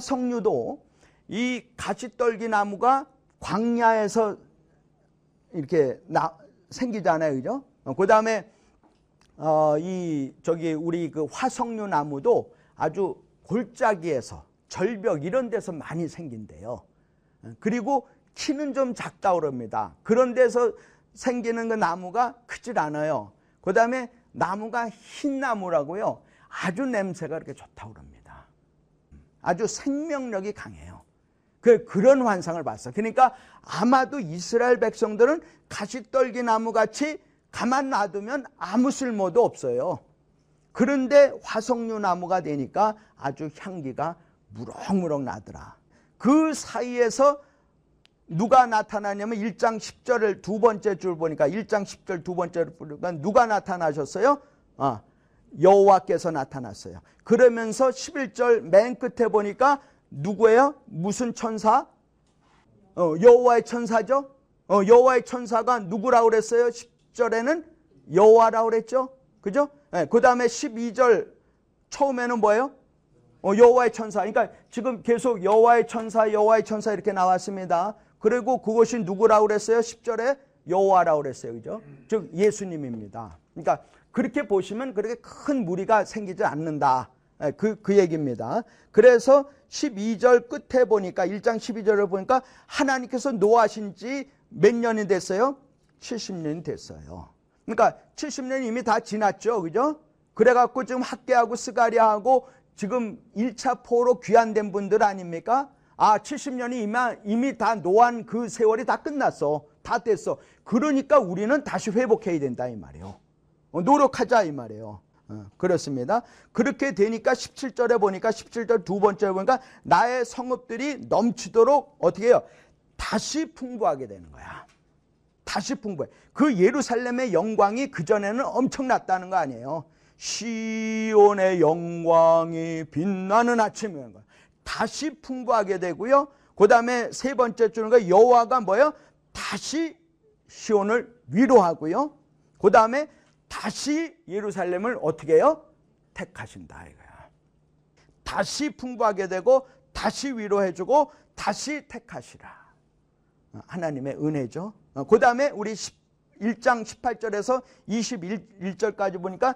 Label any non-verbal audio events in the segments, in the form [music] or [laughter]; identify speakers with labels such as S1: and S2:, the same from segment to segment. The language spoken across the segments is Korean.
S1: 화석류도 이 가시떨기 나무가 광야에서 이렇게 나, 생기잖아요. 그죠? 어, 그 다음에, 어, 이, 저기, 우리 그 화석류 나무도 아주 골짜기에서 절벽 이런 데서 많이 생긴대요. 어, 그리고 키는 좀 작다 그럽니다. 그런 데서 생기는 그 나무가 크질 않아요. 그 다음에 나무가 흰 나무라고요. 아주 냄새가 그렇게 좋다고 그럽니다. 아주 생명력이 강해요. 그, 그런 환상을 봤어. 그러니까 아마도 이스라엘 백성들은 가시떨기 나무 같이 가만 놔두면 아무 쓸모도 없어요. 그런데 화석류 나무가 되니까 아주 향기가 무럭무럭 나더라. 그 사이에서 누가 나타나냐면 1장 10절을 두 번째 줄 보니까 1장 10절 두 번째를 보니까 누가 나타나셨어요? 아, 여호와께서 나타났어요. 그러면서 11절 맨 끝에 보니까 누구예요? 무슨 천사? 어, 여호와의 천사죠? 어, 여호와의 천사가 누구라고 그랬어요? 10절에는 여호와라고 그랬죠? 그죠? 네, 그 다음에 12절 처음에는 뭐예요? 어, 여호와의 천사. 그러니까 지금 계속 여호와의 천사, 여호와의 천사 이렇게 나왔습니다. 그리고 그것이 누구라고 그랬어요? 10절에 여호와라고 그랬어요. 그죠? 즉 예수님입니다. 그러니까 그렇게 보시면 그렇게 큰 무리가 생기지 않는다. 예, 그, 그 얘기입니다. 그래서 12절 끝에 보니까 1장 12절을 보니까 하나님께서 노하신 지 몇 년이 됐어요? 70년이 됐어요. 그러니까 70년이 이미 다 지났죠. 그죠? 그래갖고 지금 학계하고 스가리하고 지금 1차 포로 귀환된 분들 아닙니까? 아, 70년이 이미, 이미 다 노한 그 세월이 다 끝났어. 다 됐어. 그러니까 우리는 다시 회복해야 된다 이 말이에요. 어, 노력하자 이 말이에요. 어, 그렇습니다. 그렇게 되니까 17절에 보니까 17절 두 번째 보니까 나의 성읍들이 넘치도록 어떻게 해요? 다시 풍부하게 되는 거야. 다시 풍부해. 그 예루살렘의 영광이 그전에는 엄청났다는 거 아니에요. 시온의 영광이 빛나는 아침이라는 거야. 다시 풍부하게 되고요. 그 다음에 세 번째 줄은 여호와가 뭐예요? 다시 시온을 위로하고요. 그 다음에 다시 예루살렘을 어떻게 해요? 택하신다 이거야. 다시 풍부하게 되고 다시 위로해주고 다시 택하시라. 하나님의 은혜죠. 그 다음에 우리 1장 18절에서 21절까지 보니까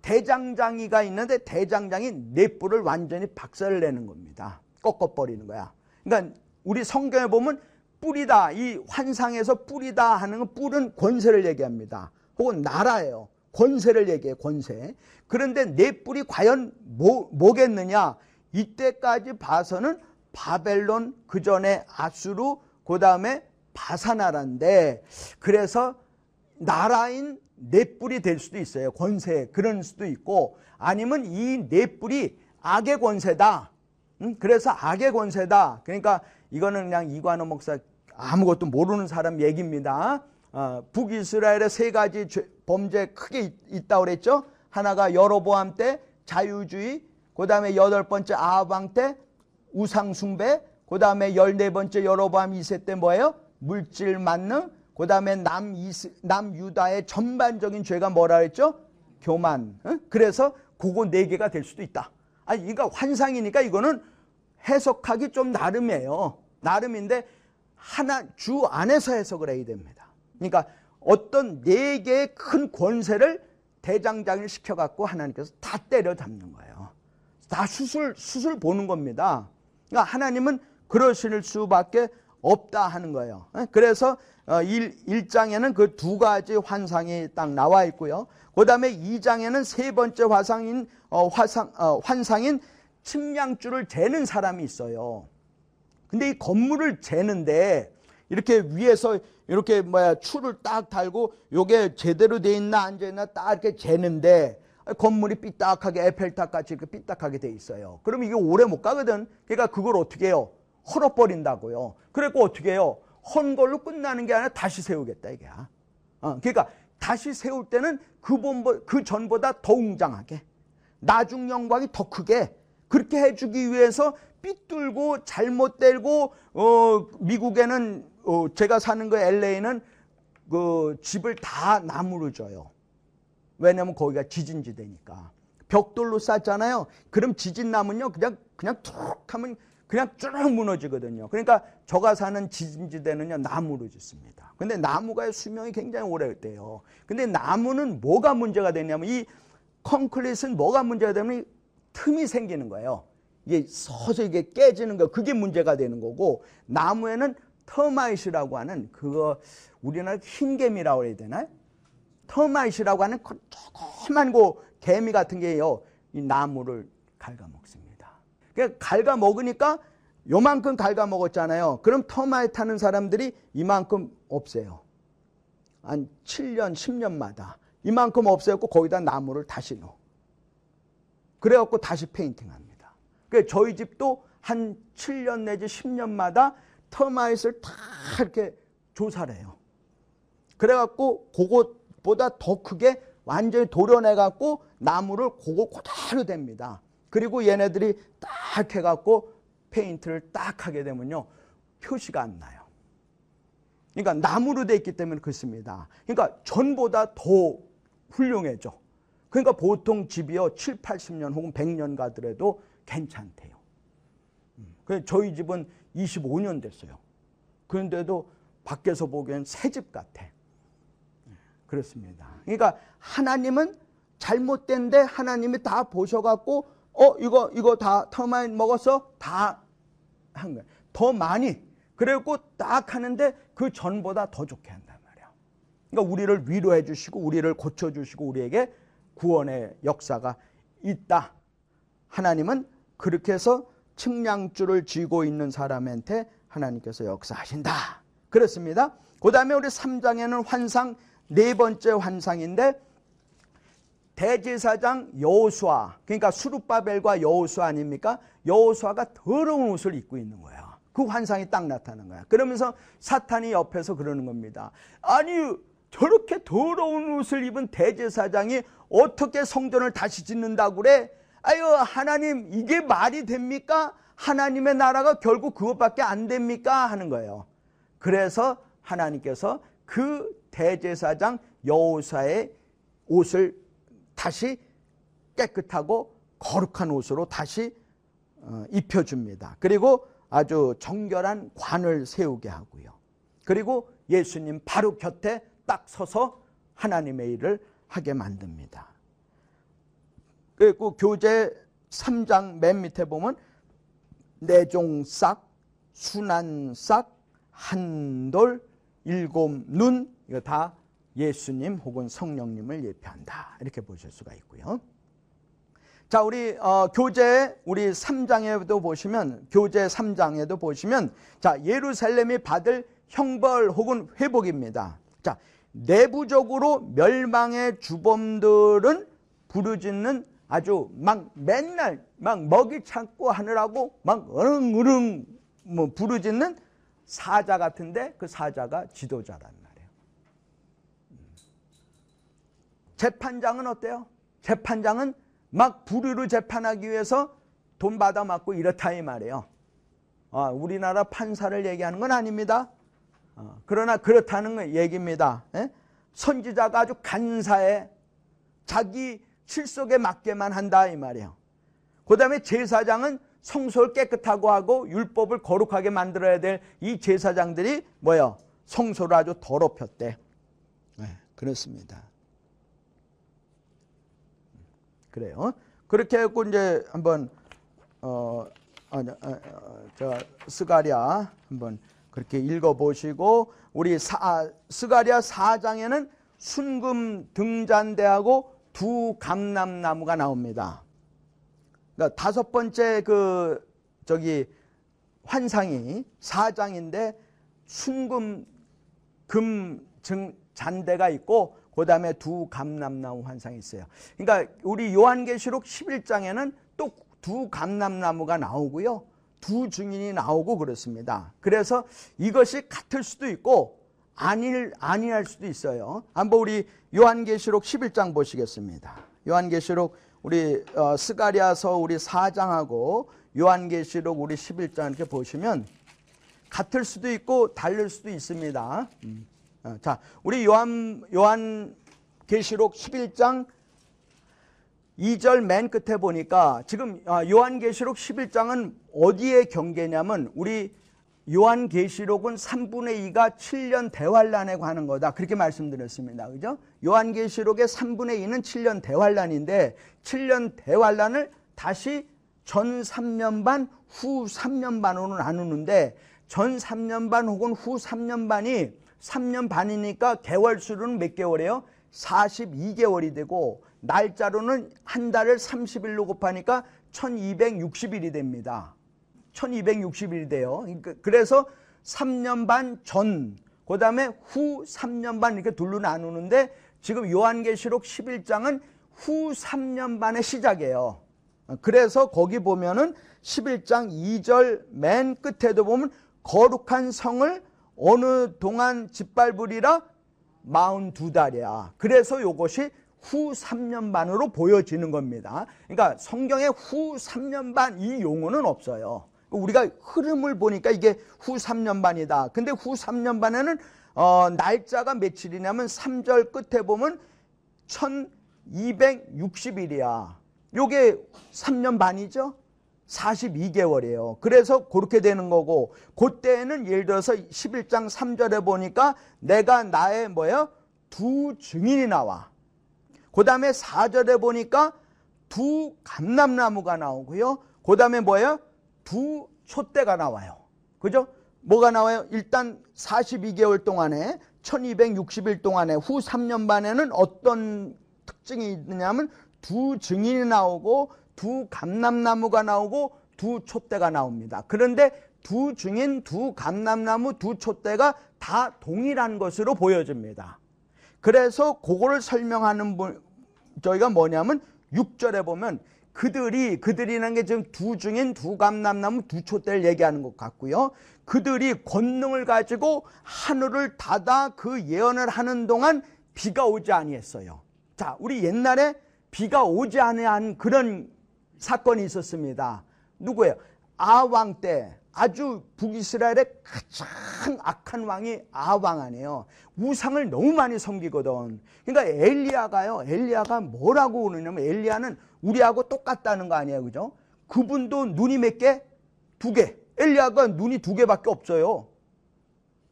S1: 대장장이가 있는데 대장장이 네 뿔을 완전히 박살을 내는 겁니다. 꺾어버리는 거야. 그러니까 우리 성경에 보면 뿔이다. 이 환상에서 뿔이다 하는 건 뿔은 권세를 얘기합니다. 혹은 나라예요. 권세를 얘기해 권세. 그런데 네 뿔이 과연 뭐, 뭐겠느냐? 이때까지 봐서는 바벨론 그 전에 아수르 그 다음에 바사나라인데 그래서 나라인 넷불이 될 수도 있어요. 권세 그런 수도 있고 아니면 이 넷불이 악의 권세다. 음? 그래서 악의 권세다. 그러니까 이거는 그냥 이관호 목사 아무것도 모르는 사람 얘기입니다. 어, 북이스라엘의 세 가지 죄, 범죄 크게 있, 다고 그랬죠. 하나가 여로보암 때 자유주의, 그 다음에 여덟 번째 아하방 때 우상숭배, 그 다음에 열네 번째 여로보암 2세 때 뭐예요? 물질 만능, 그 다음에 남유다의 전반적인 죄가 뭐라 그랬죠? 교만. 어? 그래서 그거 네 개가 될 수도 있다. 아니, 그러니까 환상이니까 이거는 해석하기 좀 나름이에요. 나름인데 하나 주 안에서 해석을 해야 됩니다. 그러니까 어떤 네 개의 큰 권세를 대장장을 시켜갖고 하나님께서 다 때려잡는 거예요. 다 수술 수술 보는 겁니다. 그러니까 하나님은 그러실 수밖에 없다 하는 거예요. 어? 그래서 1, 장에는 그 두 가지 환상이 딱 나와 있고요. 그 다음에 2장에는 세 번째 화상인, 어, 화상, 어, 환상인 측량줄을 재는 사람이 있어요. 근데 이 건물을 재는데 이렇게 위에서 이렇게 뭐야 추를 딱 달고 요게 제대로 돼 있나 안 돼 있나 딱 이렇게 재는데 건물이 삐딱하게 에펠탑 같이 이렇게 삐딱하게 돼 있어요. 그럼 이게 오래 못 가거든. 그러니까 그걸 어떻게 해요? 헐어버린다고요. 그래고 어떻게 해요? 헌 걸로 끝나는 게 아니라 다시 세우겠다 이게. 어, 그러니까 다시 세울 때는 그, 본보, 그 전보다 더 웅장하게 나중 영광이 더 크게 그렇게 해주기 위해서 삐뚤고 잘못되고 어, 미국에는 어, 제가 사는 그 LA는 그 집을 다 나무로 줘요. 왜냐면 거기가 지진지대니까 벽돌로 쌌잖아요. 그럼 지진나면요. 그냥 그냥 툭 하면 그냥 쭉 무너지거든요. 그러니까 저가 사는 지진지대는요. 나무로 짓습니다. 근데 나무가 수명이 굉장히 오래돼요. 근데 나무는 뭐가 문제가 되냐면 이 콘크리트는 뭐가 문제가 되면 틈이 생기는 거예요. 이게 서서히 이게 깨지는 거 그게 문제가 되는 거고 나무에는 termite라고 하는 그거 우리나라 흰개미라고 해야 되나요? termite라고 하는 그 조그만 그 개미 같은 게요. 이 나무를 갉아먹습니다. 그러니까 갉아먹으니까 요만큼 갉아먹었잖아요. 그럼 termite 하는 사람들이 이만큼 없어요. 한 7년, 10년마다 이만큼 없애고 거기다 나무를 다시 넣어. 그래갖고 다시 painting 합니다. 그러니까 저희 집도 한 7년 내지 10년마다 터마이트를 다 이렇게 조사를 해요. 그래갖고 그것보다 더 크게 완전히 도려내갖고 나무를 그거 그대로 됩니다. 그리고 얘네들이 딱 해갖고 페인트를 딱 하게 되면요. 표시가 안 나요. 그러니까 나무로 돼 있기 때문에 그렇습니다. 그러니까 전보다 더 훌륭해져. 그러니까 보통 집이요 7, 80년 혹은 100년 가더라도 괜찮대요. 그 저희 집은 25년 됐어요. 그런데도 밖에서 보기엔 새집 같아. 그렇습니다. 그러니까 하나님은 잘못된데 하나님이 다 보셔갖고 어 이거 이거 다 터마인 먹어서 다 한 거야. 더 많이 그래갖고 딱 하는데 그 전보다 더 좋게 한단 말이야. 그러니까 우리를 위로해 주시고 우리를 고쳐 주시고 우리에게 구원의 역사가 있다. 하나님은 그렇게 해서 측량줄을 쥐고 있는 사람한테 하나님께서 역사하신다. 그렇습니다. 그 다음에 우리 3장에는 환상, 네 번째 환상인데 대제사장 여호수아 그러니까 수룹바벨과 여호수아 아닙니까? 여호수아가 더러운 옷을 입고 있는 거야. 그 환상이 딱 나타나는 거야. 그러면서 사탄이 옆에서 그러는 겁니다. 아니 저렇게 더러운 옷을 입은 대제사장이 어떻게 성전을 다시 짓는다고 그래? 아유 하나님 이게 말이 됩니까? 하나님의 나라가 결국 그것밖에 안 됩니까? 하는 거예요. 그래서 하나님께서 그 대제사장 여호사의 옷을 다시 깨끗하고 거룩한 옷으로 다시 어, 입혀줍니다. 그리고 아주 정결한 관을 세우게 하고요. 그리고 예수님 바로 곁에 딱 서서 하나님의 일을 하게 만듭니다. 그리고 교재 3장 맨 밑에 보면 내종싹, 순한싹, 한돌, 일곱 눈 이거 다 예수님 혹은 성령님을 예표한다. 이렇게 보실 수가 있고요. 자, 우리 어, 교재 우리 3장에도 보시면 교재 3장에도 보시면 자, 예루살렘이 받을 형벌 혹은 회복입니다. 자, 내부적으로 멸망의 주범들은 부르짖는 아주 막 맨날 막 먹이 찾고 하느라고 막 어릉어릉 뭐 부르짖는 사자 같은데 그 사자가 지도자란 말이에요. 재판장은 어때요? 재판장은 막 불의로 재판하기 위해서 돈 받아 맞고 이렇다 이 말이에요. 아, 우리나라 판사를 얘기하는 건 아닙니다. 어, 그러나 그렇다는 얘기입니다. 에? 선지자가 아주 간사해 자기 실속에 맞게만 한다 이 말이에요. 그 다음에 제사장은 성소를 깨끗하고 하고 율법을 거룩하게 만들어야 될 이 제사장들이 뭐요? 성소를 아주 더럽혔대. 네, 그렇습니다. 그래요. 그렇게 해고 이제 한번 어, 어, 어, 어, 저 스가랴 한번 그렇게 읽어보시고 우리 사, 스가랴 4장에는 순금 등잔대하고 두 감람나무가 나옵니다. 그러니까 다섯 번째 그 저기 환상이 4장인데 순금 금 증, 잔대가 있고 그다음에 두 감람나무 환상이 있어요. 그러니까 우리 요한계시록 11장에는 또 두 감람나무가 나오고요. 두 증인이 나오고 그렇습니다. 그래서 이것이 같을 수도 있고 아닐 아니할 수도 있어요. 한번 우리 요한계시록 11장 보시겠습니다. 요한계시록 우리 어, 스가리아서 우리 4장하고 요한계시록 우리 11장 이렇게 보시면 같을 수도 있고 다를 수도 있습니다. 음. 어, 자, 우리 요한 요한계시록 11장 2절 맨 끝에 보니까 지금 아, 요한계시록 11장은 어디에 경계냐면 우리 요한계시록은 3분의 2가 7년 대환란에 관한 거다. 그렇게 말씀드렸습니다. 그죠? 요한계시록의 3분의 2는 7년 대환란인데 7년 대환란을 다시 전 3년 반, 후 3년 반으로 나누는데 전 3년 반 혹은 후 3년 반이 3년 반이니까 개월 수로는 몇 개월이에요? 42개월이 되고 날짜로는 한 달을 30일로 곱하니까 1260일이 됩니다. 1260일이 돼요. 그러니까 그래서 3년 반 전, 그 다음에 후 3년 반 이렇게 둘로 나누는데 지금 요한계시록 11장은 후 3년 반의 시작이에요. 그래서 거기 보면은 11장 2절 맨 끝에도 보면 거룩한 성을 어느 동안 짓밟으리라 42달이야. 그래서 이것이 후 3년 반으로 보여지는 겁니다. 그러니까 성경에 후 3년 반 이 용어는 없어요. 우리가 흐름을 보니까 이게 후 3년 반이다. 근데 후 3년 반에는 어, 날짜가 며칠이냐면 3절 끝에 보면 1260일이야. 요게 3년 반이죠? 42개월이에요. 그래서 그렇게 되는 거고 그때는 예를 들어서 11장 3절에 보니까 내가 나의 뭐예요? 두 증인이 나와. 그 다음에 4절에 보니까 두 감람나무가 나오고요. 그 다음에 뭐예요? 두 촛대가 나와요. 그죠? 뭐가 나와요? 일단 42개월 동안에 1260일 동안에 후 3년 반에는 어떤 특징이 있느냐면 두 증인이 나오고 두 감람나무가 나오고 두 촛대가 나옵니다. 그런데 두 증인, 두 감람나무, 두 촛대가 다 동일한 것으로 보여집니다. 그래서 그거를 설명하는 분, 저희가 뭐냐면 6절에 보면 그들이 그들이라는 게 지금 두 증인, 두 감람나무, 두 촛대를 얘기하는 것 같고요. 그들이 권능을 가지고 하늘을 닫아 그 예언을 하는 동안 비가 오지 아니했어요. 자, 우리 옛날에 비가 오지 않은 그런 사건이 있었습니다. 누구예요? 아왕 때 아주 북이스라엘의 가장 악한 왕이 아왕 아니에요. 우상을 너무 많이 섬기거든. 그러니까 엘리야가요. 엘리야가 뭐라고 그러냐면 엘리야는 우리하고 똑같다는 거 아니에요. 그죠? 그분도 눈이 몇 개? 두 개. 엘리야가 눈이 두 개밖에 없어요.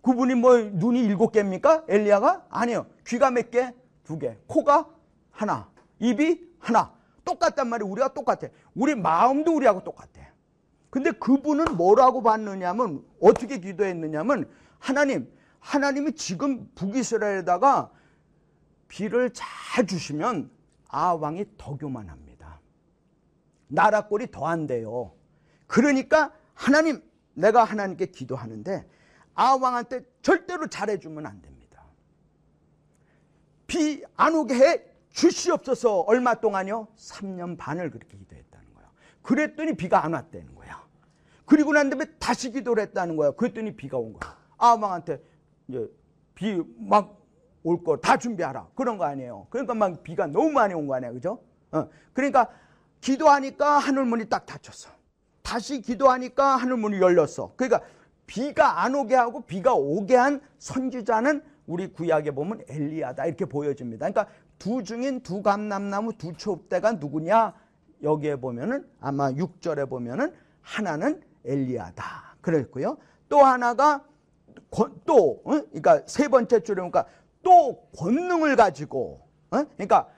S1: 그분이 뭐 눈이 일곱 개입니까? 엘리야가? 아니요. 귀가 몇 개? 두 개. 코가 하나. 입이 하나. 똑같단 말이에요. 우리가 똑같아. 우리 마음도 우리하고 똑같아. 근데 그분은 뭐라고 봤느냐면 어떻게 기도했느냐면 하나님, 하나님이 지금 북이스라엘에다가 비를 잘 주시면 아왕이 더 교만합니다. 나라 꼴이 더안 돼요. 그러니까 하나님, 내가 하나님께 기도하는데 아 왕한테 절대로 잘해주면 안 됩니다. 비 안 오게 해 주시옵소서 얼마 동안요? 3년 반을 그렇게 기도했다는 거예요. 그랬더니 비가 안 왔다는 거야. 그리고 난 다음에 다시 기도를 했다는 거야. 그랬더니 비가 온 거야. 아망한테 이제 비 막 올 거 다 준비하라. 그런 거 아니에요. 그러니까 막 비가 너무 많이 온 거 아니야. 그죠? 어. 그러니까 기도하니까 하늘문이 딱 닫혔어. 다시 기도하니까 하늘문이 열렸어. 그러니까 비가 안 오게 하고 비가 오게 한 선지자는 우리 구약에 보면 엘리야다 이렇게 보여집니다. 그러니까 두 중인 두 감남나무 두 촛대가 누구냐? 여기에 보면은 아마 6절에 보면은 하나는 엘리야다. 그랬고요. 또 하나가 또 어? 그러니까 세 번째 줄에 보니까 또 권능을 가지고 어? 그러니까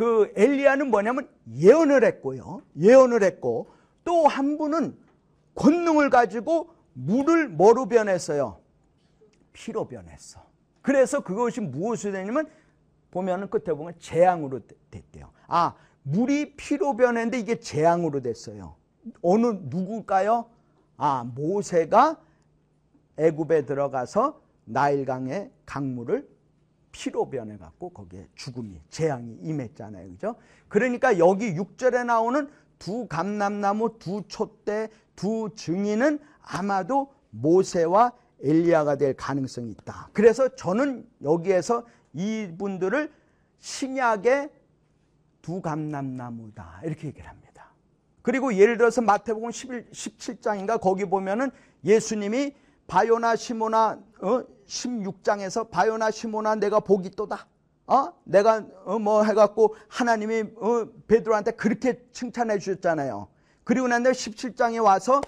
S1: 그 엘리야는 뭐냐면 예언을 했고요. 예언을 했고 또 한 분은 권능을 가지고 물을 뭐로 변했어요? 피로 변했어. 그래서 그것이 무엇이 되냐면 보면은 끝에 보면 재앙으로 됐대요. 아, 물이 피로 변했는데 이게 재앙으로 됐어요. 어느 누굴까요? 아, 모세가 애굽에 들어가서 나일강의 강물을 피로 변해 갖고 거기에 죽음이 재앙이 임했잖아요. 그죠? 그러니까 여기 6절에 나오는 두 감람나무, 두 촛대, 두 증인은 아마도 모세와 엘리야가 될 가능성이 있다. 그래서 저는 여기에서 이분들을 신약의 두 감람나무다 이렇게 얘기를 합니다. 그리고 예를 들어서 마태복음 11, 17장인가 거기 보면은 예수님이 바요나 시모나 어? 16장에서 바요나 시모나 내가 복이 또다. 어? 내가 어, 뭐 해갖고 하나님이 어, 베드로한테 그렇게 칭찬해 주셨잖아요. 그리고 난 다음에 17장에 와서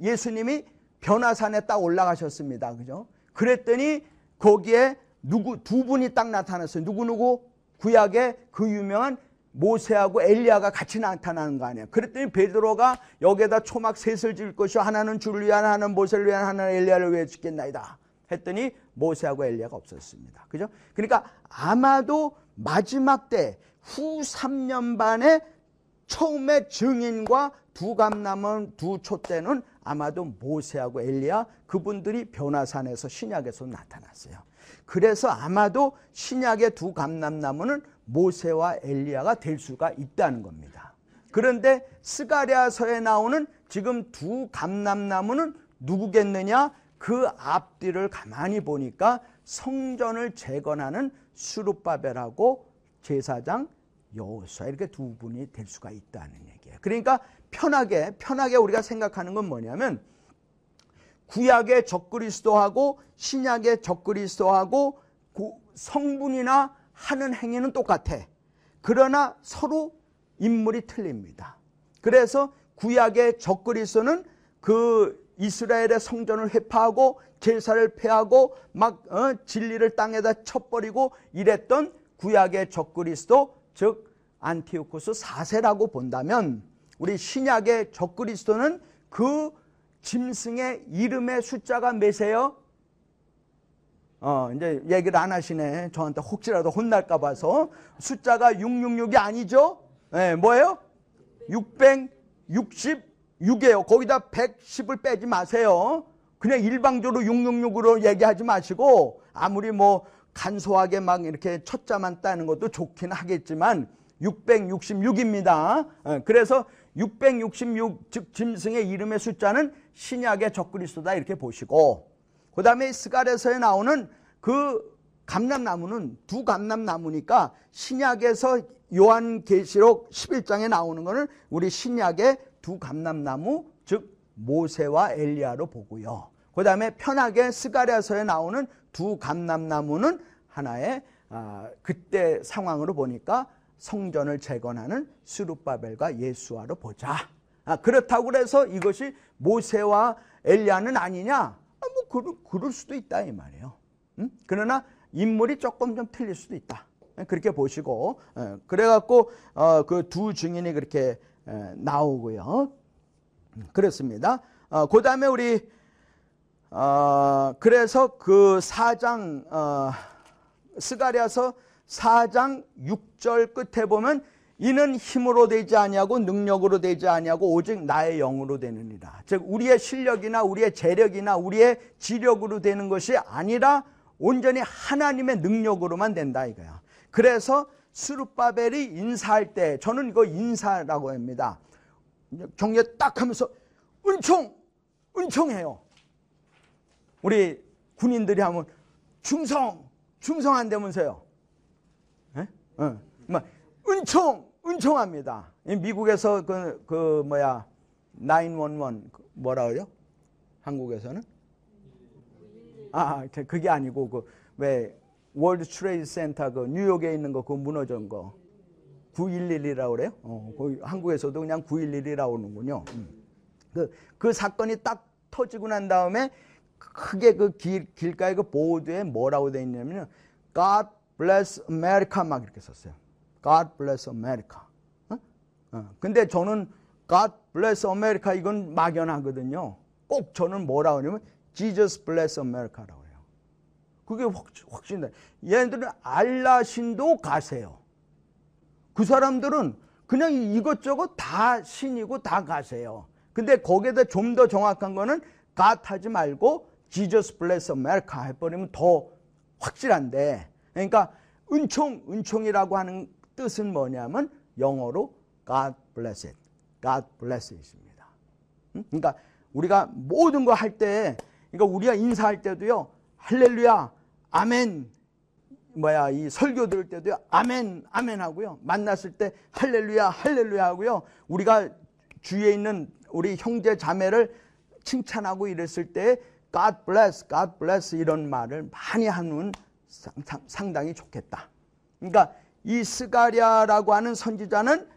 S1: 예수님이 변화산에 딱 올라가셨습니다. 그죠? 그랬더니 거기에 누구 두 분이 딱 나타났어요. 누구 누구 구약의 그 유명한 모세하고 엘리야가 같이 나타나는 거 아니에요. 그랬더니 베드로가 여기에다 초막 셋을 지을 것이요 하나는 주를 위한 하나는 모세를 위한 하나는 엘리야를 위해 죽겠나이다. 했더니 모세하고 엘리야가 없었습니다. 그죠? 그러니까 아마도 마지막 때 후 3년 반에 처음에 증인과 두 감남은 두 촛대는 아마도 모세하고 엘리야 그분들이 변화산에서 신약에서 나타났어요. 그래서 아마도 신약의 두 감람나무는 모세와 엘리야가 될 수가 있다는 겁니다. 그런데 스가랴서에 나오는 지금 두 감람나무는 누구겠느냐? 그 앞뒤를 가만히 보니까 성전을 재건하는 수룹바벨하고 제사장 여호수아 이렇게 두 분이 될 수가 있다는 얘기예요. 그러니까 편하게 편하게 우리가 생각하는 건 뭐냐면 구약의 적그리스도하고 신약의 적그리스도하고 성분이나 하는 행위는 똑같아. 그러나 서로 인물이 틀립니다. 그래서 구약의 적그리스도는 그 이스라엘의 성전을 회파하고 제사를 폐하고 막 어, 진리를 땅에다 쳐버리고 이랬던 구약의 적그리스도 즉 안티오코스 4세라고 본다면 우리 신약의 적그리스도는 그 짐승의 이름의 숫자가 몇이에요? 어, 이제 얘기를 안 하시네. 저한테 혹시라도 혼날까 봐서. 숫자가 666이 아니죠? 네, 뭐예요? 666이에요. 거기다 110을 빼지 마세요. 그냥 일방적으로 666으로 얘기하지 마시고 아무리 뭐 간소하게 막 이렇게 첫 자만 따는 것도 좋긴 하겠지만 666입니다. 그래서 666, 즉 짐승의 이름의 숫자는 신약의 적그리스도다 이렇게 보시고 그 다음에 스갈에서에 나오는 그 감람나무는 두 감람나무니까 신약에서 요한계시록 11장에 나오는 것은 우리 신약의 두 감람나무 즉 모세와 엘리야로 보고요. 그 다음에 편하게 스가랴서에 나오는 두 감람나무는 하나의 아, 그때 상황으로 보니까 성전을 재건하는 수룹바벨과 예수와로 보자. 아, 그렇다고 해서 이것이 모세와 엘리야는 아니냐? 아, 뭐 그럴, 그럴 수도 있다 이 말이에요. 음? 그러나 인물이 조금 좀 틀릴 수도 있다. 예, 그렇게 보시고 예, 그래갖고 어, 그두 증인이 그렇게 예, 나오고요. 음, 그렇습니다. 어, 그 다음에 우리 어, 그래서 그 사장 어, 스가랴서 4장 6절 끝에 보면 이는 힘으로 되지 아니하고 능력으로 되지 아니하고 오직 나의 영으로 되느니라. 즉 우리의 실력이나 우리의 재력이나 우리의 지력으로 되는 것이 아니라 온전히 하나님의 능력으로만 된다 이거야. 그래서 수르바벨이 인사할 때 저는 이거 인사라고 합니다. 경례 딱 하면서 은총 은총해요. 우리 군인들이 하면 충성 충성 안 되면서요. 어, 뭐 은총, 은총합니다. 미국에서 그, 그 뭐야, 911 뭐라 그래요? 한국에서는? 아, 아 그게 아니고 그 왜 World Trade Center 그 뉴욕에 있는 거 그 무너진 거 911이라고 그래요? 어, 그 한국에서도 그냥 911이라고 하는군요. 음. 그, 그 사건이 딱 터지고 난 다음에 크게 그 길, 길가에 그 보드에 뭐라고 돼 있냐면 God bless America 막 이렇게 썼어요. God bless America. 어? 어. 근데 저는 God bless America 이건 막연하거든요. 꼭 저는 뭐라 그러냐면 Jesus bless America라고 해요. 그게 확, 확신돼. 얘네들은 알라 신도 가세요. 그 사람들은 그냥 이것저것 다 신이고 다 가세요. 근데 거기에다 좀 더 정확한 거는 God 하지 말고 Jesus bless 해버리면 더 확실한데 그러니까 은총, 은총이라고 하는 뜻은 뭐냐면 영어로 God bless it. God bless it입니다. 그러니까 우리가 모든 거 할 때, 그러니까 우리가 인사할 때도요, 할렐루야, 아멘, 뭐야, 이 설교 들을 때도요, 아멘, 아멘 하고요. 만났을 때 할렐루야, 할렐루야 하고요. 우리가 주위에 있는 우리 형제 자매를 칭찬하고 이랬을 때 God bless, God bless 이런 말을 많이 하는 상당히 좋겠다. 그러니까 이 스가랴라고 하는 선지자는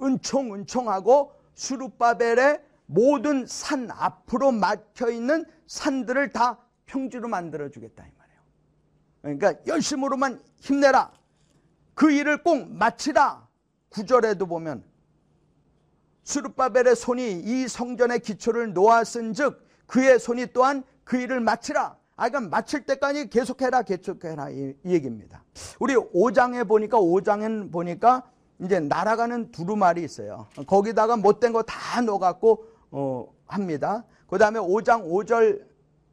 S1: 은총 은총하고 수르바벨의 모든 산 앞으로 막혀 있는 산들을 다 평지로 만들어 주겠다. 그러니까 열심으로만 힘내라. 그 일을 꼭 마치라. 구절에도 보면 수르바벨의 손이 이 성전의 기초를 놓았은즉 그의 손이 또한 그 일을 마치라. 아, 그러니까 마칠 때까지 계속해라, 계속해라 이, 이 얘기입니다. 우리 5장에 보니까 5장엔 보니까 이제 날아가는 두루마리 있어요. 거기다가 못된 거 다 넣어갖고 어, 합니다. 그 다음에 5장 5절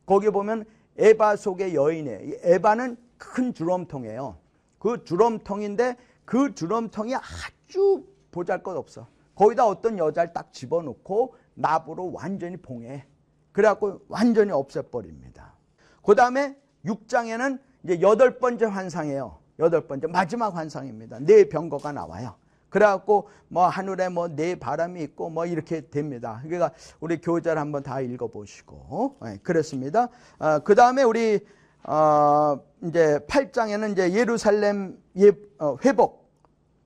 S1: 거기 보면 에바 속의 여인이에요. 에바는 큰 드럼통이에요. 그 드럼통인데 그 드럼통이 아주 보잘것 없어. 거기다 어떤 여자를 딱 집어넣고 납으로 완전히 봉해. 그래갖고 완전히 없애버립니다. 그 다음에 6장에는 이제 여덟 번째 환상이에요. 여덟 번째 마지막 환상입니다. 네 병거가 나와요. 그래갖고 뭐 하늘에 뭐 네 바람이 있고 뭐 이렇게 됩니다. 그러니까 우리 교재를 한번 다 읽어보시고 네, 그렇습니다. 어, 그 다음에 우리 어, 이제 8장에는 이제 예루살렘 예, 어, 회복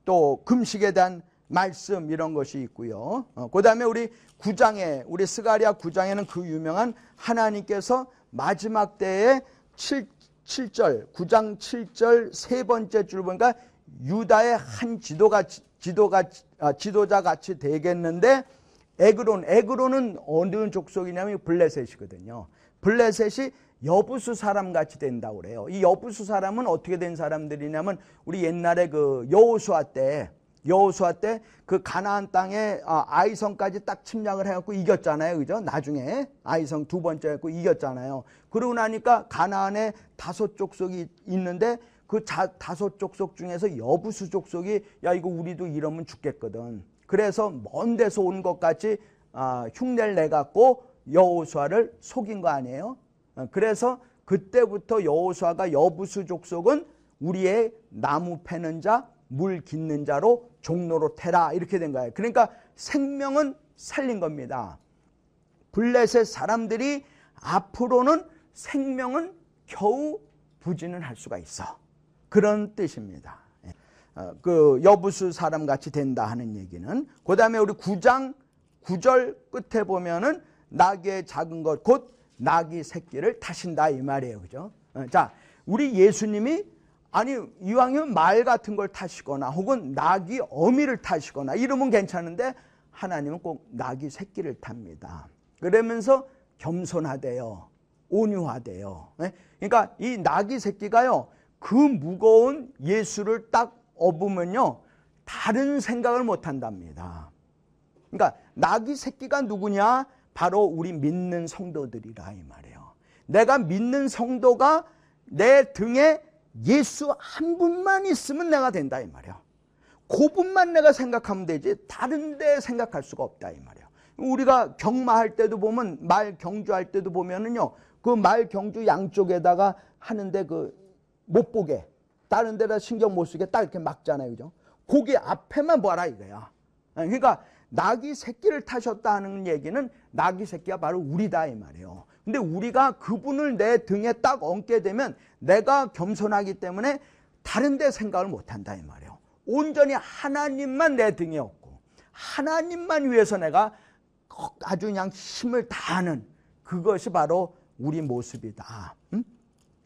S1: 또 금식에 대한 말씀 이런 것이 있고요. 어, 그 다음에 우리 9장에 우리 스가리아 9장에는 그 유명한 하나님께서 마지막 때에 7, 7절 9장 7절 세 번째 줄 보니까 유다의 한 지도가 지도가 아, 지도자 같이 되겠는데 에그론 에그론은 어느 족속이냐면 블레셋이거든요. 블레셋이 여부수 사람 같이 된다고 그래요. 이 여부수 사람은 어떻게 된 사람들이냐면 우리 옛날에 그 여호수아 때 여호수아 때 그 가나안 땅에 아, 아이성까지 딱 침략을 해갖고 이겼잖아요, 그죠? 나중에 아이성 두 번째 했고 이겼잖아요. 그러고 나니까 가나안에 다섯 족속이 있는데 그 자, 다섯 족속 중에서 여부수 족속이 야 이거 우리도 이러면 죽겠거든. 그래서 먼 데서 온것 같이 아, 흉내를 내갖고 여호수아를 속인 거 아니에요? 어, 그래서 그때부터 여호수아가 여부수 족속은 우리의 나무 패는 자, 물 깃는 자로 종로로 태라 이렇게 된 거예요. 그러니까 생명은 살린 겁니다. 블레셋 사람들이 앞으로는 생명은 겨우 부진을 할 수가 있어. 그런 뜻입니다. 어, 그 여부수 사람 같이 된다 하는 얘기는 그 다음에 우리 9장 9절 끝에 보면은 낙의 작은 것 곧 낙이 새끼를 타신다 이 말이에요. 그죠? 어, 자, 우리 예수님이 아니 이왕이면 말 같은 걸 타시거나 혹은 낙이 어미를 타시거나 이러면 괜찮은데 하나님은 꼭 낙이 새끼를 탑니다. 그러면서 겸손하대요. 온유하대요. 네? 그러니까 이 낙이 새끼가요. 그 무거운 예수를 딱 업으면요. 다른 생각을 못 한답니다. 그러니까 낙이 새끼가 누구냐? 바로 우리 믿는 성도들이라 이 말이에요. 내가 믿는 성도가 내 등에 예수 한 분만 있으면 내가 된다 이 말이야. 그분만 내가 생각하면 되지 다른 데 생각할 수가 없다 이 말이야. 우리가 경마할 때도 보면 말 경주할 때도 보면은요. 그 말 경주 양쪽에다가 하는데 그 못 보게 다른 데다 신경 못 쓰게 딱 이렇게 막잖아요. 그죠? 거기 앞에만 봐라 이거야. 그러니까 낙이 새끼를 타셨다는 얘기는 낙이 새끼가 바로 우리다 이 말이에요. 근데 우리가 그분을 내 등에 딱 얹게 되면 내가 겸손하기 때문에 다른 데 생각을 못 한다 이 말이에요. 온전히 하나님만 내 등에 얹고 하나님만 위해서 내가 아주 그냥 힘을 다하는 그것이 바로 우리 모습이다. 응?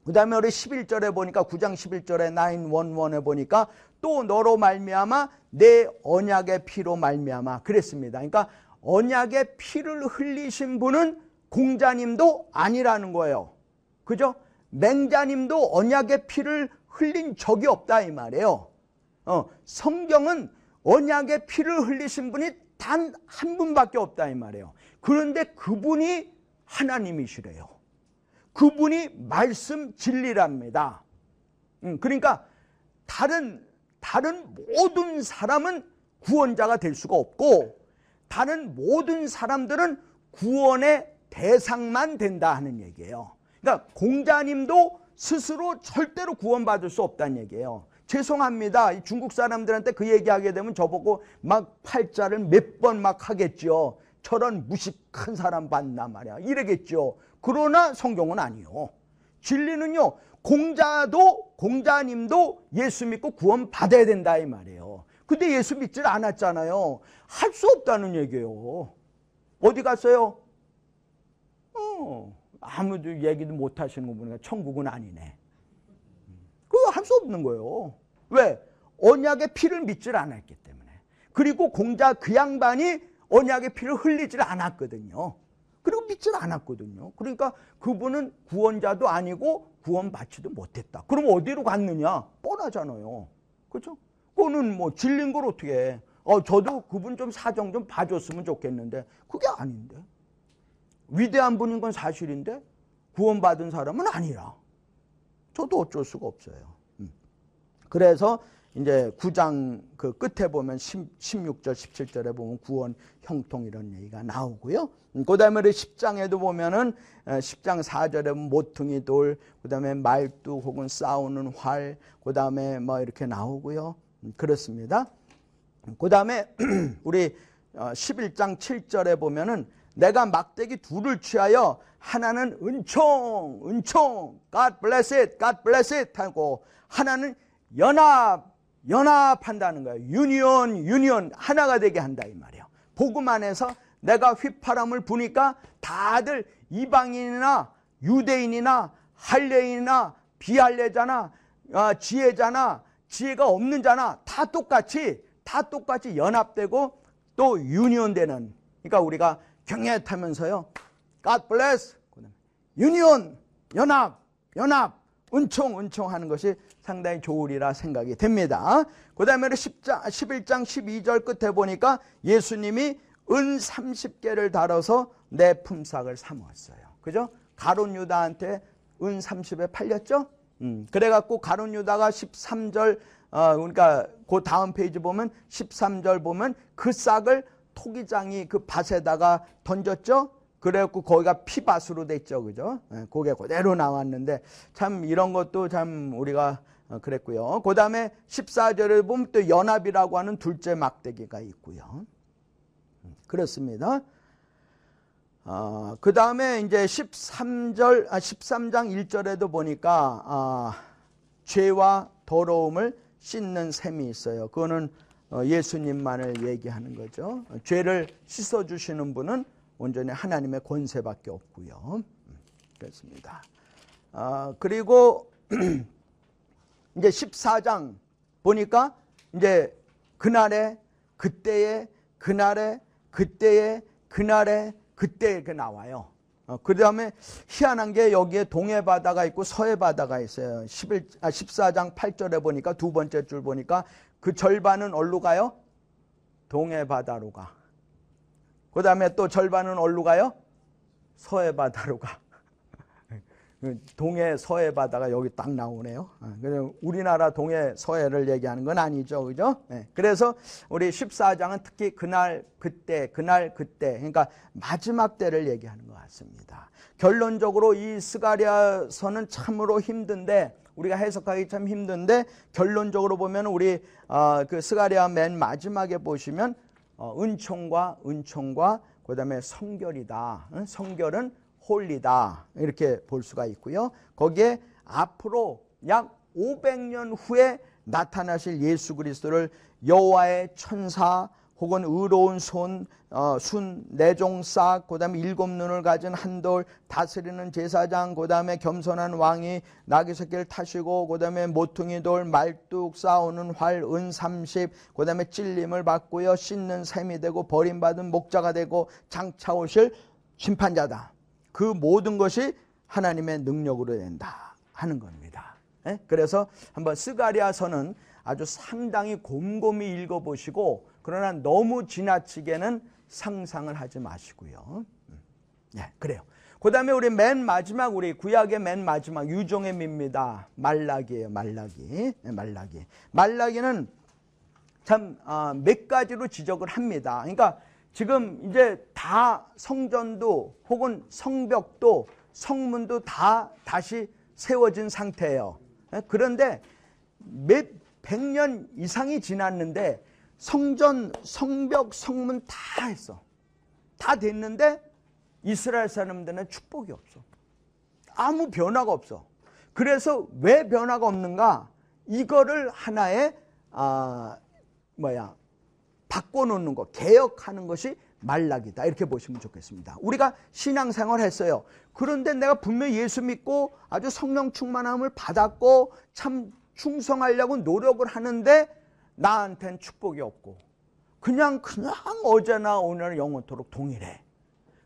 S1: 그 다음에 우리 11절에 보니까 9장 11절에 911에 보니까 또 너로 말미암아 내 언약의 피로 말미암아 그랬습니다. 그러니까 언약의 피를 흘리신 분은 공자님도 아니라는 거예요. 그죠? 맹자님도 언약의 피를 흘린 적이 없다 이 말이에요. 어, 성경은 언약의 피를 흘리신 분이 단 한 분밖에 없다 이 말이에요. 그런데 그분이 하나님이시래요. 그분이 말씀 진리랍니다. 음, 그러니까 다른 다른 모든 사람은 구원자가 될 수가 없고 다른 모든 사람들은 구원의 대상만 된다 하는 얘기예요. 그러니까 공자님도 스스로 절대로 구원받을 수 없다는 얘기예요. 죄송합니다. 중국 사람들한테 그 얘기하게 되면 저보고 막 팔자를 몇 번 막 하겠죠. 저런 무식한 사람 봤나 말이야. 이러겠죠. 그러나 성경은 아니요. 진리는요. 공자도 공자님도 예수 믿고 구원 받아야 된다 이 말이에요. 근데 예수 믿질 않았잖아요. 할 수 없다는 얘기예요. 어디 갔어요? 어, 아무도 얘기도 못 하시는 거 보니까 천국은 아니네. 그거 할 수 없는 거예요. 왜? 언약의 피를 믿질 않았기 때문에. 그리고 공자 그 양반이 언약의 피를 흘리질 않았거든요. 그리고 믿질 않았거든요. 그러니까 그분은 구원자도 아니고 구원받지도 못했다. 그럼 어디로 갔느냐? 뻔하잖아요. 그렇죠? 그거는 뭐 질린 걸 어떻게 해. 어, 저도 그분 좀 사정 좀 봐줬으면 좋겠는데 그게 아닌데. 위대한 분인 건 사실인데 구원받은 사람은 아니라. 저도 어쩔 수가 없어요. 음. 그래서 이제 9장 그 끝에 보면 16절, 17절에 보면 구원 형통 이런 얘기가 나오고요. 음, 그 다음에 10장에도 보면은 10장 4절에 보면 모퉁이 돌, 그 다음에 말뚝 혹은 싸우는 활, 그 다음에 뭐 이렇게 나오고요. 음, 그렇습니다. 그 다음에 [clears throat] 우리 11장 어, 7절에 보면은 내가 막대기 둘을 취하여 하나는 은총, 은총, God bless it, God bless it 하고 하나는 연합, 연합한다는 거예요. 유니온, 유니온 하나가 되게 한다 이 말이에요. 복음 안에서 내가 휘파람을 부니까 다들 이방인이나 유대인이나 할례인이나 비할례자나 어, 지혜자나 지혜가 없는 자나 다 똑같이 다 똑같이 연합되고 또 유니온되는 그러니까 우리가 경외 타면서요. God bless. 유니온, 연합, 연합, 은총, 은총 하는 것이 상당히 좋으리라 생각이 됩니다. 그 다음에 10장, 11장 12절 끝에 보니까 예수님이 은 30개를 다뤄서 내 품삯을 삼았어요. 그죠? 가론 유다한테 은 30에 팔렸죠? 음, 그래갖고 가론 유다가 13절, 어, 그러니까 그 다음 페이지 보면 13절 보면 그 싹을 토기장이 그 밭에다가 던졌죠. 그래갖고 거기가 피밭으로 됐죠. 그죠? 예, 그게 그대로 나왔는데 참 이런 것도 참 우리가 어, 그랬고요. 그 다음에 14절을 보면 또 연합이라고 하는 둘째 막대기가 있고요. 음, 그렇습니다. 어, 그 다음에 이제 13절, 아, 13장 1절에도 보니까, 아, 죄와 더러움을 씻는 셈이 있어요. 그거는 어, 예수님만을 얘기하는 거죠. 죄를 씻어주시는 분은 온전히 하나님의 권세밖에 없고요. 음, 그렇습니다. 아, 그리고 [clears throat] 이제 14장 보니까 이제 그날에 그때에 그날에 그때에 그날에 그때 이렇게 나와요. 어, 그 다음에 희한한 게 여기에 동해 바다가 있고 서해 바다가 있어요. 11, 아, 14장 8절에 보니까 두 번째 줄 보니까 그 절반은 어디로 가요? 동해 바다로 가. 그 다음에 또 절반은 어디로 가요? 서해 바다로 가. 그 동해 서해 바다가 여기 딱 나오네요. 아, 우리나라 동해 서해를 얘기하는 건 아니죠. 그죠? 네. 그래서 우리 14장은 특히 그날 그때 그날 그때 그러니까 마지막 때를 얘기하는 것 같습니다. 결론적으로 이 스가리아서는 참으로 힘든데 우리가 해석하기 참 힘든데 결론적으로 보면 우리 어, 그 스가리아 맨 마지막에 보시면 어, 은총과 은총과 그다음에 성결이다. 응? 성결은 홀리다 이렇게 볼 수가 있고요. 거기에 앞으로 약 500년 후에 나타나실 예수 그리스도를 여호와의 천사 혹은 의로운 손, 어, 순, 내종싹, 그 다음에 일곱 눈을 가진 한돌, 다스리는 제사장, 그 다음에 겸손한 왕이 나귀 새끼를 타시고, 그 다음에 모퉁이 돌, 말뚝, 싸우는 활, 은 삼십, 그 다음에 찔림을 받고요, 씻는 셈이 되고, 버림받은 목자가 되고, 장차 오실 심판자다. 그 모든 것이 하나님의 능력으로 된다 하는 겁니다. 예? 그래서 한번 스가리아서는 아주 상당히 곰곰이 읽어보시고 그러나 너무 지나치게는 상상을 하지 마시고요. 네, 그래요. 그 다음에 우리 맨 마지막, 우리 구약의 맨 마지막, 유종의 밉니다. 말라기예요, 말라기. 네, 말라기. 말라기는 참몇 어, 가지로 지적을 합니다. 그러니까 지금 이제 다 성전도 혹은 성벽도 성문도 다 다시 세워진 상태예요. 네, 그런데 몇 백 년 이상이 지났는데 성전, 성벽, 성문 다 했어. 다 됐는데 이스라엘 사람들은 축복이 없어. 아무 변화가 없어. 그래서 왜 변화가 없는가? 이거를 하나의 아 뭐야 바꿔놓는 거, 개혁하는 것이 말락이다. 이렇게 보시면 좋겠습니다. 우리가 신앙생활 했어요. 그런데 내가 분명히 예수 믿고 아주 성령 충만함을 받았고 참 충성하려고 노력을 하는데 나한텐 축복이 없고 그냥 그냥 어제나 오늘 영원토록 동일해.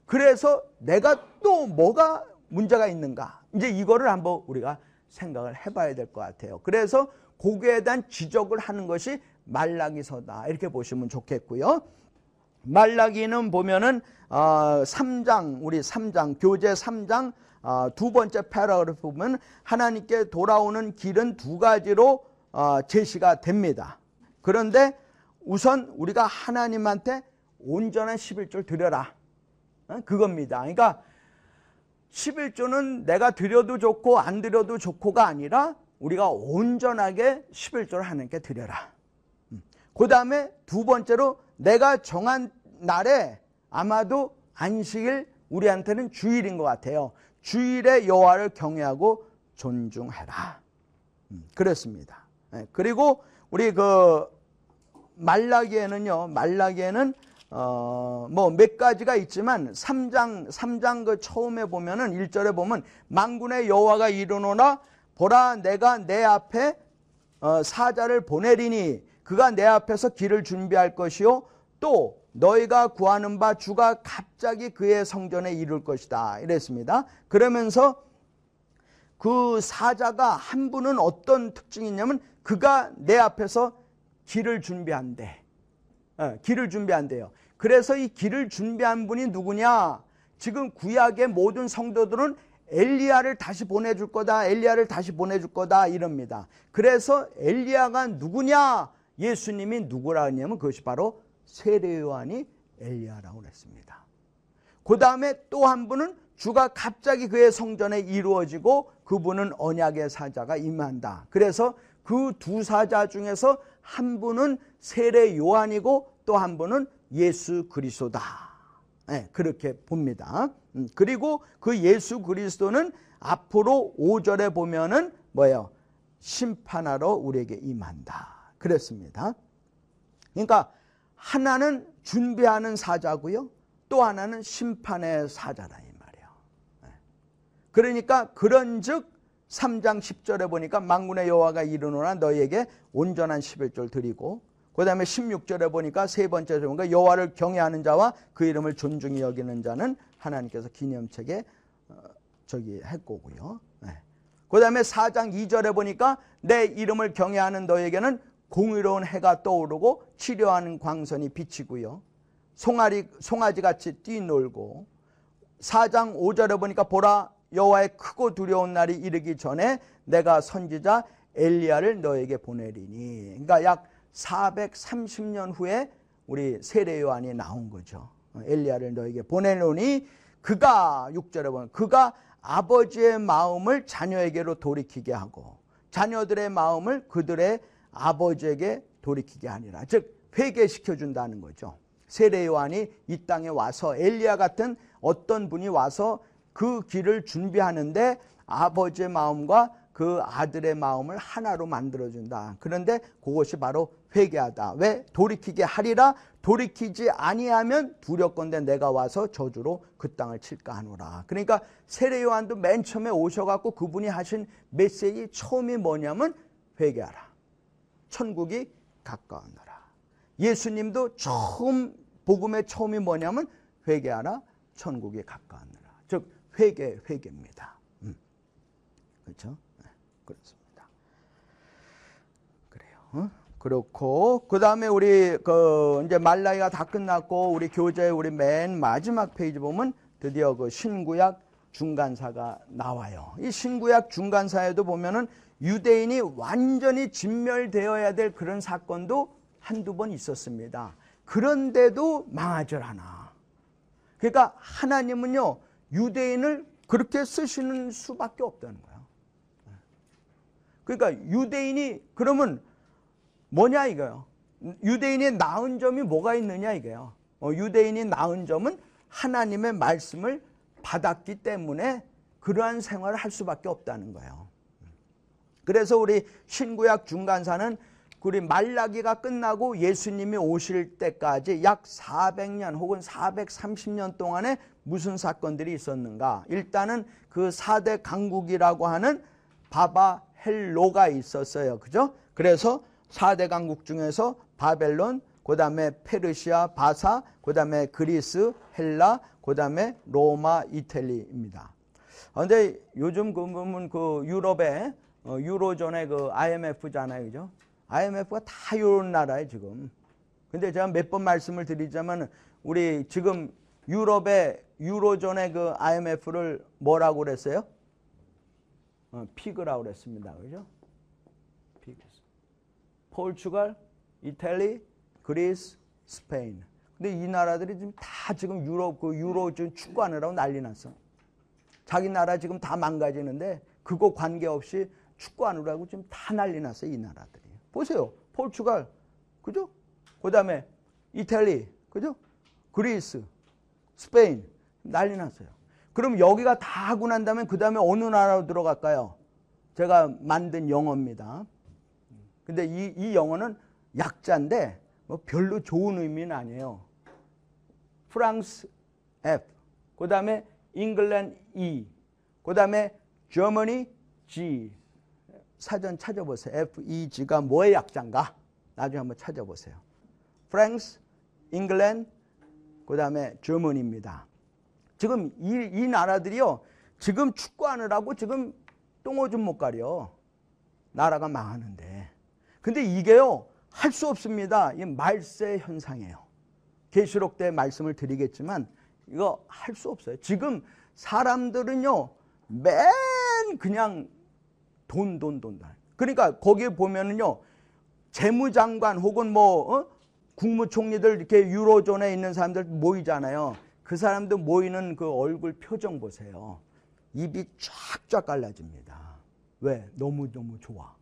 S1: 그래서 내가 또 뭐가 문제가 있는가? 이제 이거를 한번 우리가 생각을 해봐야 될 것 같아요. 그래서 거기에 대한 지적을 하는 것이 말라기서다. 이렇게 보시면 좋겠고요. 말라기는 보면은 어, 3장 우리 3장 교재 3장 어, 두 번째 paragraph 보면 하나님께 돌아오는 길은 두 가지로 어, 제시가 됩니다. 그런데 우선 우리가 하나님한테 온전한 11조를 드려라. 어? 그겁니다. 그러니까 11조는 내가 드려도 좋고 안 드려도 좋고가 아니라 우리가 온전하게 11조를 하나님께 드려라. 음. 그 다음에 두 번째로 내가 정한 날에 아마도 안식일 우리한테는 주일인 것 같아요. 주일에 여호와를 경외하고 존중해라. 음, 그렇습니다. 네, 그리고 우리 그 말라기에는요. 말라기에는 어 뭐 몇 가지가 있지만 3장 3장 그 처음에 보면은 1절에 보면 만군의 여호와가 이르노라 보라 내가 내 앞에 어, 사자를 보내리니 그가 내 앞에서 길을 준비할 것이요 또 너희가 구하는 바 주가 갑자기 그의 성전에 이룰 것이다. 이랬습니다. 그러면서 그 사자가 한 분은 어떤 특징이 있냐면 그가 내 앞에서 길을 준비한대. 어, 길을 준비한대요. 그래서 이 길을 준비한 분이 누구냐? 지금 구약의 모든 성도들은 엘리야를 다시 보내줄 거다. 엘리야를 다시 보내줄 거다. 이럽니다. 그래서 엘리야가 누구냐? 예수님이 누구라 하냐면 그것이 바로 세례 요한이 엘리야라고 그랬습니다. 그 다음에 또 한 분은 주가 갑자기 그의 성전에 이루어지고 그분은 언약의 사자가 임한다. 그래서 그 두 사자 중에서 한 분은 세례 요한이고 또 한 분은 예수 그리스도다. 네, 그렇게 봅니다. 음, 그리고 그 예수 그리스도는 앞으로 5절에 보면은 뭐예요? 심판하러 우리에게 임한다. 그랬습니다. 그러니까 하나는 준비하는 사자고요. 또 하나는 심판의 사자다 이 말이에요. 네. 그러니까 그런즉 3장 10절에 보니까 만군의 여호와가 이르노라 너희에게 온전한 11조를 드리고 그 다음에 16절에 보니까 세 번째 보니까 여호와를 경외하는 자와 그 이름을 존중히 여기는 자는 하나님께서 기념책에 어, 저기 했고고요. 네. 그다음에 4장 2절에 보니까 내 이름을 경외하는 너에게는 공의로운 해가 떠오르고 치료하는 광선이 비치고요. 송아리, 송아지 같이 뛰놀고 4장 5절에 보니까 보라 여호와의 크고 두려운 날이 이르기 전에 내가 선지자 엘리야를 너에게 보내리니 그러니까 약 430년 후에 우리 세례 요한이 나온 거죠. 엘리야를 너에게 보내노니 그가 6절에 보면 그가 아버지의 마음을 자녀에게로 돌이키게 하고 자녀들의 마음을 그들의 아버지에게 돌이키게 하니라. 즉 회개시켜 준다는 거죠. 세례 요한이 이 땅에 와서 엘리야 같은 어떤 분이 와서 그 길을 준비하는데 아버지의 마음과 그 아들의 마음을 하나로 만들어 준다. 그런데 그것이 바로 회개하다. 왜 돌이키게 하리라 돌이키지 아니하면 두렵건대 내가 와서 저주로 그 땅을 칠까 하노라. 그러니까 세례 요한도 맨 처음에 오셔 갖고 그분이 하신 메시지 처음이 뭐냐면 회개하라. 천국이 가까웠노라. 예수님도 처음 복음의 처음이 뭐냐면 회개하라 천국이 가까웠노라. 즉 회개 회개입니다. 음. 그렇죠? 네, 그렇습니다. 그래요. 어? 그렇고 그 다음에 우리 그 이제 말라이가 다 끝났고 우리 교재 우리 맨 마지막 페이지 보면 드디어 그 신구약 중간사가 나와요. 이 신구약 중간사에도 보면은 유대인이 완전히 진멸되어야 될 그런 사건도 한두 번 있었습니다. 그런데도 망하질 않아. 그러니까 하나님은요, 유대인을 그렇게 쓰시는 수밖에 없다는 거예요. 그러니까 유대인이 그러면 뭐냐 이거요. 유대인이 나은 점이 뭐가 있느냐 이거요. 어, 유대인이 나은 점은 하나님의 말씀을 받았기 때문에 그러한 생활을 할 수밖에 없다는 거예요. 그래서 우리 신구약 중간사는 우리 말라기가 끝나고 예수님이 오실 때까지 약 400년 혹은 430년 동안에 무슨 사건들이 있었는가? 일단은 그 4대 강국이라고 하는 바바 헬로가 있었어요. 그죠? 그래서 4대 강국 중에서 바벨론, 그다음에 페르시아, 바사, 그다음에 그리스, 헬라, 그다음에 로마, 이탈리입니다. 그런데 요즘 그 보면 그 유럽의 어, 유로존의 그 IMF잖아요. 그죠? IMF가 다 이런 나라에 지금. 근데 제가 몇 번 말씀을 드리자면 우리 지금 유럽의 유로존의 그 IMF를 뭐라고 그랬어요? 어, 피그라고 그랬습니다. 그죠? 피그. 포르투갈, 이탈리, 그리스, 스페인. 근데 이 나라들이 지금 다 지금 유럽 그 유로 좀 축구하느라고 난리 났어. 자기 나라 지금 다 망가지는데 그거 관계없이 축구하느라고 지금 다 난리 났어 이 나라들이. 보세요. 포르투갈, 그죠? 그 다음에 이탈리, 그죠? 그리스, 스페인, 난리 났어요. 그럼 여기가 다 하고 난 다음에 그 다음에 어느 나라로 들어갈까요? 제가 만든 영어입니다. 근데 이, 이 영어는 약자인데 뭐 별로 좋은 의미는 아니에요. 프랑스 F, 그 다음에 잉글랜드 E, 그 다음에 Germany G, 사전 찾아보세요. FEG가 뭐의 약자인가? 나중에 한번 찾아보세요. 프랑스, 잉글랜드, 그 다음에 저머니입니다. 지금 이, 이 나라들이요. 지금 축구하느라고 지금 똥오줌 못 가려. 나라가 망하는데. 근데 이게요. 할 수 없습니다. 이 말세 현상이에요. 계시록 때 말씀을 드리겠지만 이거 할 수 없어요. 지금 사람들은요. 맨 그냥 돈, 돈, 돈. 그러니까 거기에 보면은요, 재무장관 혹은 뭐, 어? 국무총리들 이렇게 유로존에 있는 사람들 모이잖아요. 그 사람들 모이는 그 얼굴 표정 보세요. 입이 쫙쫙 갈라집니다. 왜? 너무너무 좋아.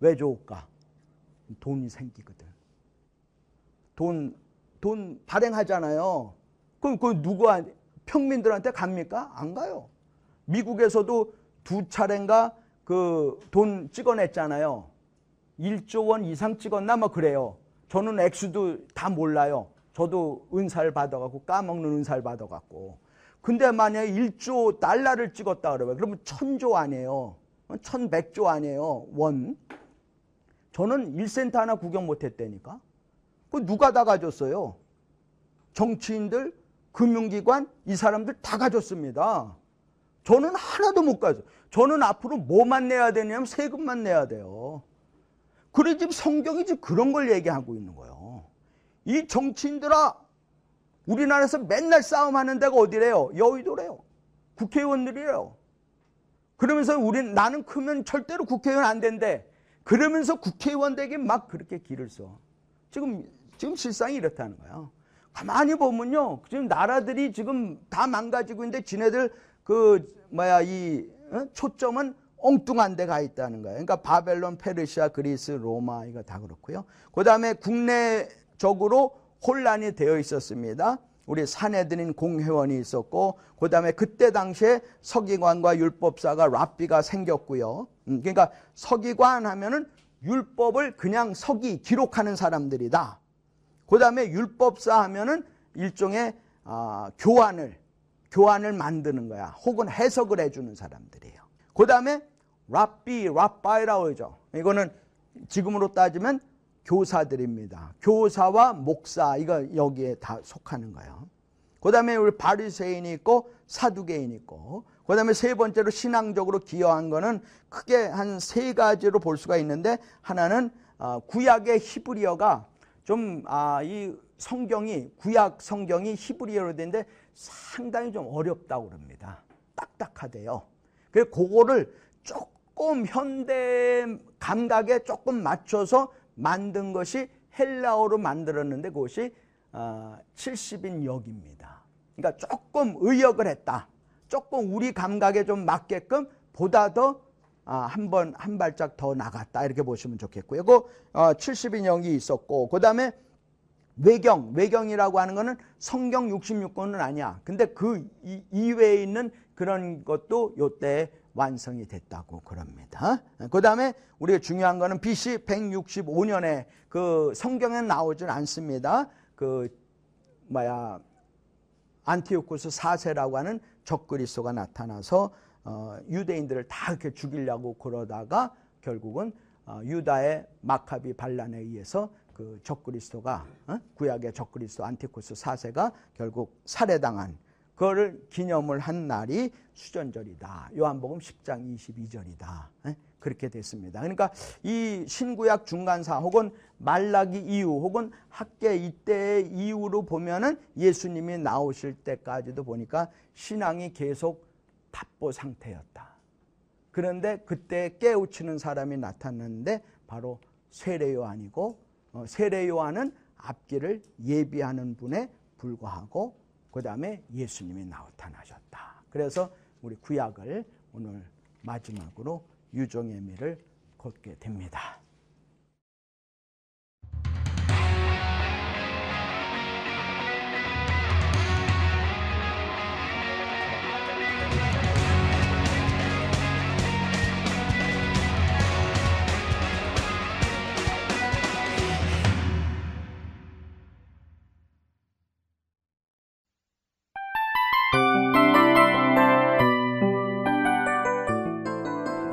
S1: 왜 좋을까? 돈이 생기거든. 돈, 돈 발행하잖아요. 그럼 그 누가 평민들한테 갑니까? 안 가요. 미국에서도 두 차례인가 그 돈 찍어냈잖아요. 1조 원 이상 찍었나 뭐 그래요. 저는 액수도 다 몰라요. 저도 은사를 받아갖고 까먹는 은사를 받아갖고. 근데 만약에 1조 달러를 찍었다 그러면 그러면 천조 아니에요. 천백조 아니에요. 원. 저는 1센트 하나 구경 못했다니까. 그 누가 다 가졌어요? 정치인들, 금융기관, 이 사람들 다 가졌습니다. 저는 하나도 못 가져. 저는 앞으로 뭐만 내야 되냐면 세금만 내야 돼요. 그래 지금 성경이 지금 그런 걸 얘기하고 있는 거예요. 이 정치인들아 우리나라에서 맨날 싸움하는 데가 어디래요? 여의도래요. 국회의원들이래요. 그러면서 우린 나는 크면 절대로 국회의원 안 된대. 그러면서 국회의원 되게 막 그렇게 길을 써. 지금 지금 실상이 이렇다는 거예요. 가만히 보면요. 지금 나라들이 지금 다 망가지고 있는데 지네들 그 뭐야 이 어? 초점은 엉뚱한 데 가 있다는 거예요. 그러니까 바벨론, 페르시아, 그리스, 로마 이거 다 그렇고요. 그 다음에 국내적으로 혼란이 되어 있었습니다. 우리 사내들인 공회원이 있었고 그 다음에 그때 당시에 서기관과 율법사가 랍비가 생겼고요. 음, 그러니까 서기관 하면은 율법을 그냥 서기 기록하는 사람들이다. 그 다음에 율법사 하면은 일종의 아, 교환을 교환을 만드는 거야. 혹은 해석을 해주는 사람들이에요. 그 다음에 랍비, 랍바이라고 하죠. 이거는 지금으로 따지면 교사들입니다. 교사와 목사 이거 여기에 다 속하는 거예요. 그 다음에 우리 바리새인이 있고 사두개인이 있고 그 다음에 세 번째로 신앙적으로 기여한 거는 크게 한 세 가지로 볼 수가 있는데 하나는 어, 구약의 히브리어가 좀이 아, 성경이 구약 성경이 히브리어로 된데 상당히 좀 어렵다고 그럽니다. 딱딱하대요. 그래서 그거를 조금 현대 감각에 조금 맞춰서 만든 것이 헬라어로 만들었는데 그것이 70인 어, 역입니다. 그러니까 조금 의역을 했다. 조금 우리 감각에 좀 맞게끔 보다 더 한번 아, 한 발짝 더 나갔다 이렇게 보시면 좋겠고요. 그 70인 역이 있었고 그 다음에 외경, 외경이라고 하는 것은 성경 66권은 아니야. 근데 그 이외에 있는 그런 것도 요때 완성이 됐다고 그럽니다. 그 다음에 우리가 중요한 거는 BC 165년에 그 성경에 나오진 않습니다. 그 뭐야 안티오쿠스 4세라고 하는 적그리스도가 나타나서 어, 유대인들을 다 이렇게 죽이려고 그러다가 결국은 어, 유다의 마카비 반란에 의해서 그 적그리스도가 어? 구약의 적그리스도 안티코스 4세가 결국 살해당한 그거를 기념을 한 날이 수전절이다. 요한복음 10장 22절이다. 그렇게 됐습니다. 그러니까 이 신구약 중간사 혹은 말라기 이후 혹은 학계 이때의 이후로 보면은 예수님이 나오실 때까지도 보니까 신앙이 계속 답보 상태였다. 그런데 그때 깨우치는 사람이 나타났는데 바로 세례요한이고 어, 세례 요한은 앞길을 예비하는 분에 불과하고 그 다음에 예수님이 나타나셨다. 그래서 우리 구약을 오늘 마지막으로 유종의 미를 걷게 됩니다.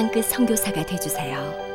S2: 땅끝 성교사가 되주세요